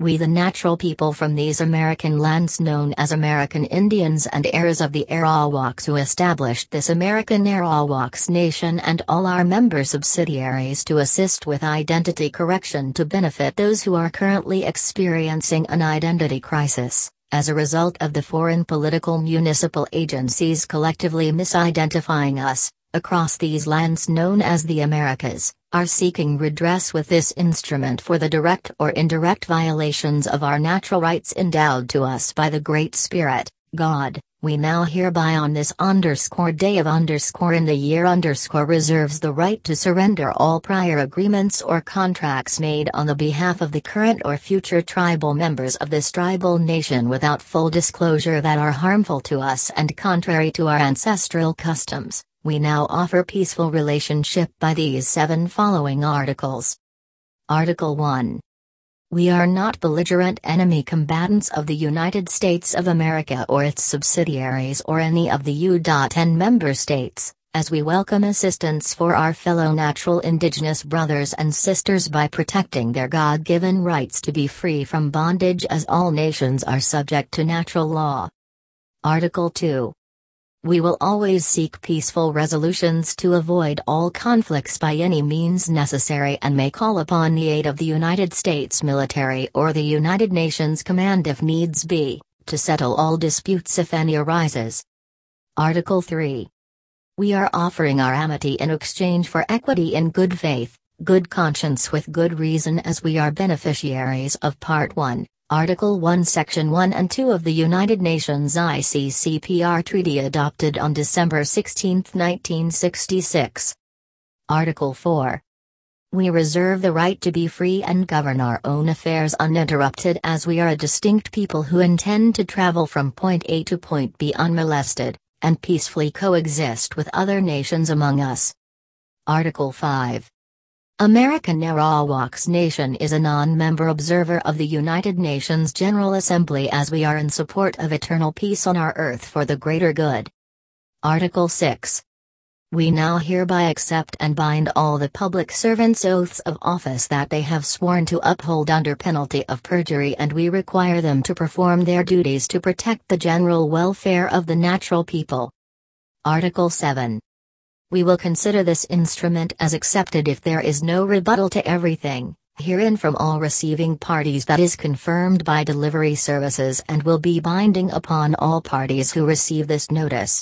We the natural people from these American lands known as American Indians and heirs of the Arawaks who established this American Arawaks nation and all our member subsidiaries to assist with identity correction to benefit those who are currently experiencing an identity crisis, as a result of the foreign political municipal agencies collectively misidentifying us, across these lands known as the Americas are seeking redress with this instrument for the direct or indirect violations of our natural rights endowed to us by the Great Spirit, God, we now hereby on this underscore day of underscore in the year underscore reserves the right to surrender all prior agreements or contracts made on the behalf of the current or future tribal members of this tribal nation without full disclosure that are harmful to us and contrary to our ancestral customs we now offer peaceful relationship by these seven following articles. Article 1. We are not belligerent enemy combatants of the United States of America or its subsidiaries or any of the U.N member states, as we welcome assistance for our fellow natural indigenous brothers and sisters by protecting their God given rights to be free from bondage as all nations are subject to natural law. Article 2. We will always seek peaceful resolutions to avoid all conflicts by any means necessary and may call upon the aid of the United States military or the United Nations Command if needs be, to settle all disputes if any arises. Article 3. We are offering our amity in exchange for equity in good faith, good conscience with good reason as we are beneficiaries of Part 1, Article 1 Section 1 and 2 of the United Nations ICCPR Treaty adopted on December 16, 1966. Article 4. We reserve the right to be free and govern our own affairs uninterrupted as we are a distinct people who intend to travel from point A to point B unmolested, and peacefully coexist with other nations among us. Article 5. American Arawaks Nation is a non-member observer of the United Nations General Assembly as we are in support of eternal peace on our earth for the greater good. Article 6. We now hereby accept and bind all the public servants' oaths of office that they have sworn to uphold under penalty of perjury and we require them to perform their duties to protect the general welfare of the natural people. Article 7. We will consider this instrument as accepted if there is no rebuttal to everything, herein from all receiving parties that is confirmed by delivery services and will be binding upon all parties who receive this notice.